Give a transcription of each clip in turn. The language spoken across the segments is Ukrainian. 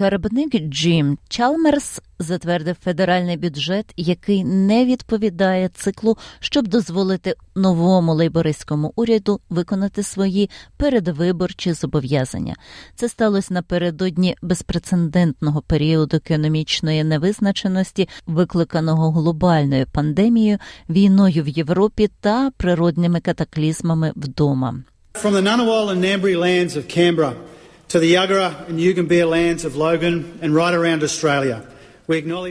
Скарбник Джим Чалмерс затвердив федеральний бюджет, який не відповідає циклу, щоб дозволити новому лейбористському уряду виконати свої передвиборчі зобов'язання. Це сталося напередодні безпрецедентного періоду економічної невизначеності, викликаного глобальною пандемією, війною в Європі та природними катаклізмами вдома. From the Ngunnawal and Ngambri lands of Canberra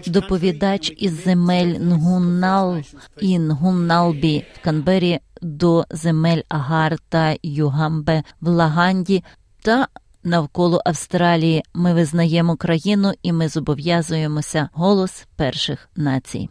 Доповідач із земель Нгуннал і Нгунналбі в Канбері до земель Агар та Югамбе в Лаганді та навколо Австралії. Ми визнаємо країну і ми зобов'язуємося голос перших націй.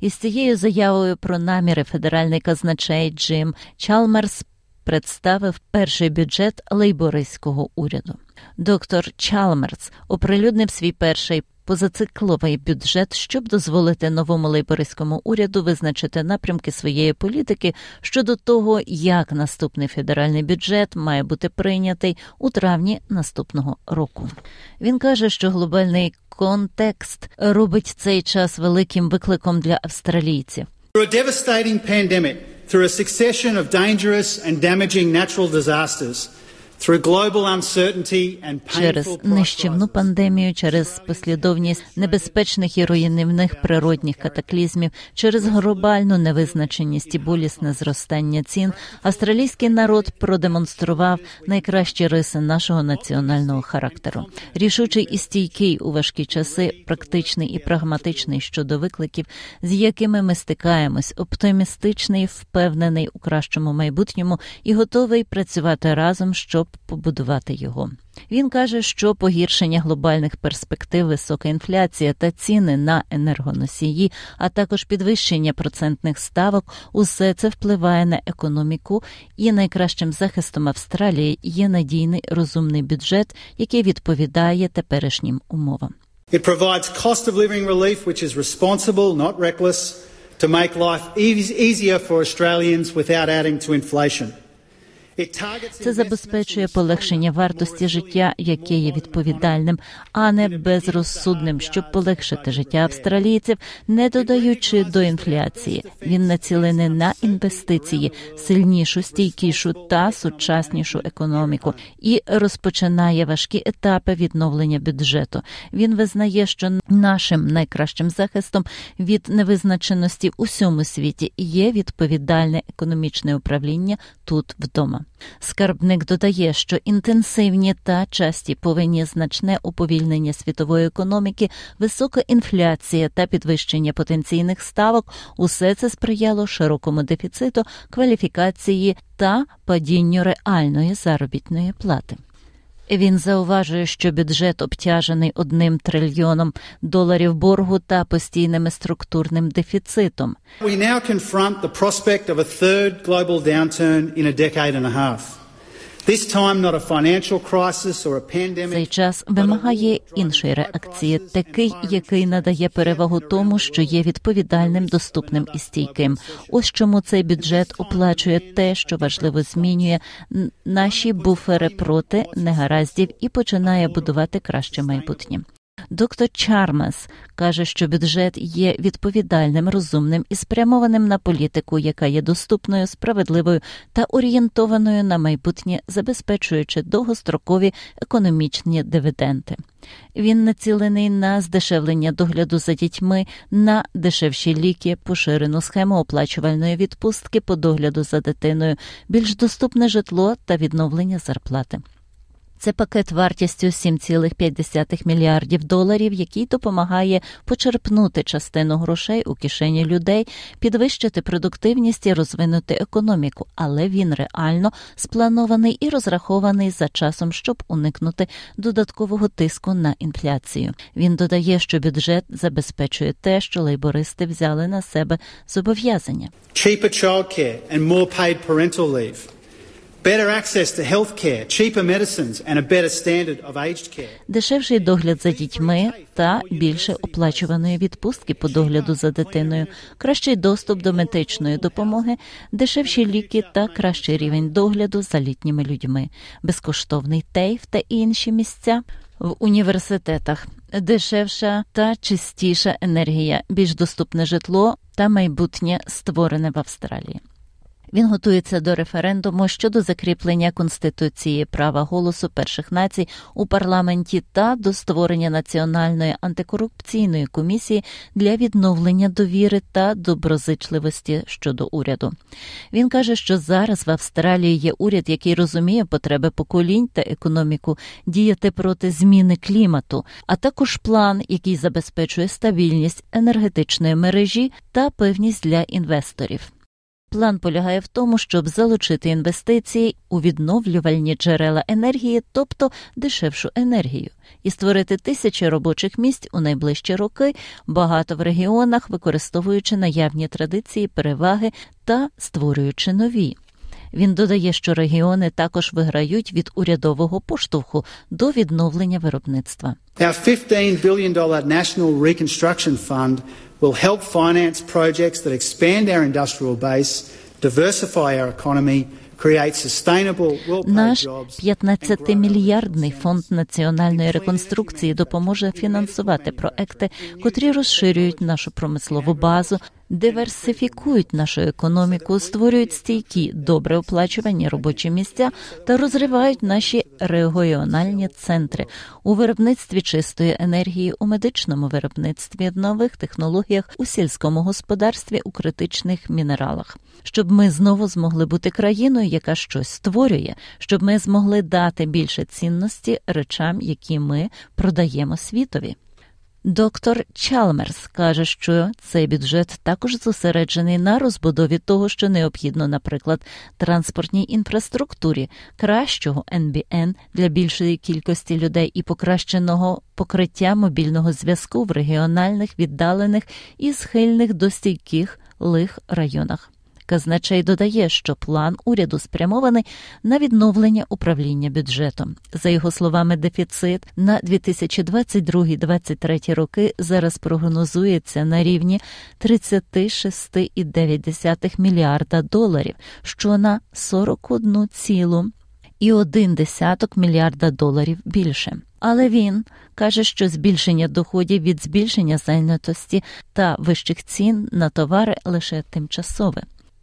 Із цією заявою про наміри федеральний казначей Джим Чалмерс представив перший бюджет лейбористського уряду. Доктор Чалмерс оприлюднив свій перший позацикловий бюджет, щоб дозволити новому лейбористському уряду визначити напрямки своєї політики щодо того, як наступний федеральний бюджет має бути прийнятий у травні наступного року. Він каже, що глобальний контекст робить цей час великим викликом для австралійців. Pandemic, through a succession of dangerous and damaging natural disasters, через нищівну пандемію, через послідовність небезпечних і руйнівних природних катаклізмів, через глобальну невизначеність і болісне зростання цін, австралійський народ продемонстрував найкращі риси нашого національного характеру. Рішучий і стійкий у важкі часи, практичний і прагматичний щодо викликів, з якими ми стикаємось, оптимістичний, впевнений у кращому майбутньому і готовий працювати разом, щоб побудувати його. Він каже, що погіршення глобальних перспектив, висока інфляція та ціни на енергоносії, а також підвищення процентних ставок, усе це впливає на економіку, і найкращим захистом Австралії є надійний розумний бюджет, який відповідає теперішнім умовам. It provides cost of living relief, which is responsible, not reckless, to make life easier for Australians without adding to inflation. Це забезпечує полегшення вартості життя, яке є відповідальним, а не безрозсудним, щоб полегшити життя австралійців, не додаючи до інфляції. Він націлений на інвестиції, сильнішу, стійкішу та сучаснішу економіку і розпочинає важкі етапи відновлення бюджету. Він визнає, що нашим найкращим захистом від невизначеності у всьому світі є відповідальне економічне управління тут вдома. Скарбник додає, що інтенсивні та часті повинні значне уповільнення світової економіки, висока інфляція та підвищення потенційних ставок усе це сприяло широкому дефіциту кваліфікації та падінню реальної заробітної плати. Він зауважує, що бюджет обтяжений одним трильйоном доларів боргу та постійним структурним дефіцитом. We now confront the prospect of a third global downturn in a decade and a half. Цей час вимагає іншої реакції, такий, який надає перевагу тому, що є відповідальним, доступним і стійким. Ось чому цей бюджет оплачує те, що важливо змінює наші буфери проти негараздів і починає будувати краще майбутнє. Доктор Чармас каже, що бюджет є відповідальним, розумним і спрямованим на політику, яка є доступною, справедливою та орієнтованою на майбутнє, забезпечуючи довгострокові економічні дивіденди. Він націлений на здешевлення догляду за дітьми, на дешевші ліки, поширену схему оплачувальної відпустки по догляду за дитиною, більш доступне житло та відновлення зарплати. Це пакет вартістю 7,5 мільярдів доларів, який допомагає почерпнути частину грошей у кишені людей, підвищити продуктивність і розвинути економіку, але він реально спланований і розрахований за часом, щоб уникнути додаткового тиску на інфляцію. Він додає, що бюджет забезпечує те, що лейбористи взяли на себе зобов'язання. Cheaper childcare parental leave. Дешевший догляд за дітьми та більше оплачуваної відпустки по догляду за дитиною, кращий доступ до медичної допомоги, дешевші ліки та кращий рівень догляду за літніми людьми, безкоштовний тейф та інші місця в університетах, дешевша та чистіша енергія, більш доступне житло та майбутнє створене в Австралії. Він готується до референдуму щодо закріплення конституції права голосу перших націй у парламенті та до створення національної антикорупційної комісії для відновлення довіри та доброзичливості щодо уряду. Він каже, що зараз в Австралії є уряд, який розуміє потреби поколінь та економіку, діяти проти зміни клімату, а також план, який забезпечує стабільність енергетичної мережі та певність для інвесторів. План полягає в тому, щоб залучити інвестиції у відновлювальні джерела енергії, тобто дешевшу енергію, і створити тисячі робочих місць у найближчі роки, багато в регіонах, використовуючи наявні традиції, переваги та створюючи нові. Він додає, що регіони також виграють від урядового поштовху до відновлення виробництва. Our $15 billion National Reconstruction Fund will help finance projects that expand our industrial base, diversify our economy, наш 15-мільярдний фонд національної реконструкції допоможе фінансувати проекти, котрі розширюють нашу промислову базу, диверсифікують нашу економіку, створюють стійкі, добре оплачувані робочі місця та розривають наші регіональні центри у виробництві чистої енергії, у медичному виробництві, нових технологіях, у сільському господарстві, у критичних мінералах, щоб ми знову змогли бути країною, яка щось створює, щоб ми змогли дати більше цінності речам, які ми продаємо світові. Доктор Чалмерс каже, що цей бюджет також зосереджений на розбудові того, що необхідно, наприклад, транспортній інфраструктурі, кращого НБН для більшої кількості людей і покращеного покриття мобільного зв'язку в регіональних віддалених і схильних до стійких лих районах. Казначей додає, що план уряду спрямований на відновлення управління бюджетом. За його словами, дефіцит на 2022-2023 роки зараз прогнозується на рівні 36,9 мільярда доларів, що на 41 цілу і один десяток мільярда доларів більше. Але він каже, що збільшення доходів від збільшення зайнятості та вищих цін на товари лише тимчасове.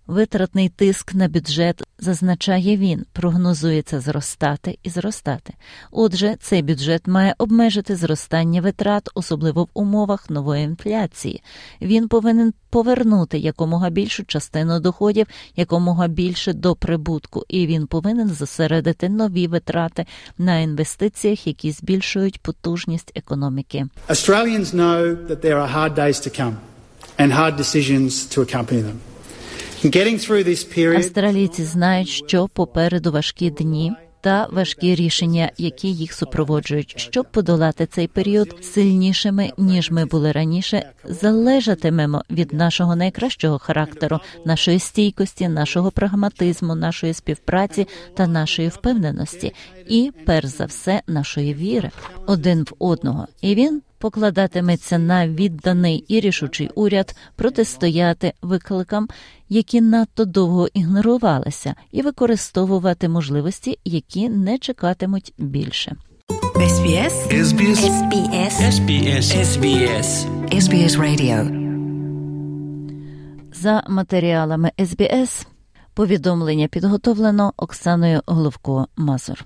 Витратний тиск на бюджет, зазначає він, прогнозується зростати і зростати. Отже, цей бюджет має обмежити зростання витрат, особливо в умовах нової інфляції. Він повинен повернути якомога більшу частину доходів, якомога більше до прибутку, і він повинен зосередити нові витрати на інвестиціях, які збільшують потужність економіки. Australians know that there are hard days to come and hard decisions to accompany them. Австралійці знають, що попереду важкі дні. Та важкі рішення, які їх супроводжують, щоб подолати цей період сильнішими ніж ми були раніше, залежатимемо від нашого найкращого характеру, нашої стійкості, нашого прагматизму, нашої співпраці та нашої впевненості, і перш за все нашої віри один в одного. І він покладатиметься на відданий і рішучий уряд протистояти викликам, які надто довго ігнорувалися, і використовувати можливості, які не чекатимуть більше. SBS. SBS. SBS. SBS. SBS. SBS Radio. За матеріалами SBS повідомлення підготовлено Оксаною Головко Мазур.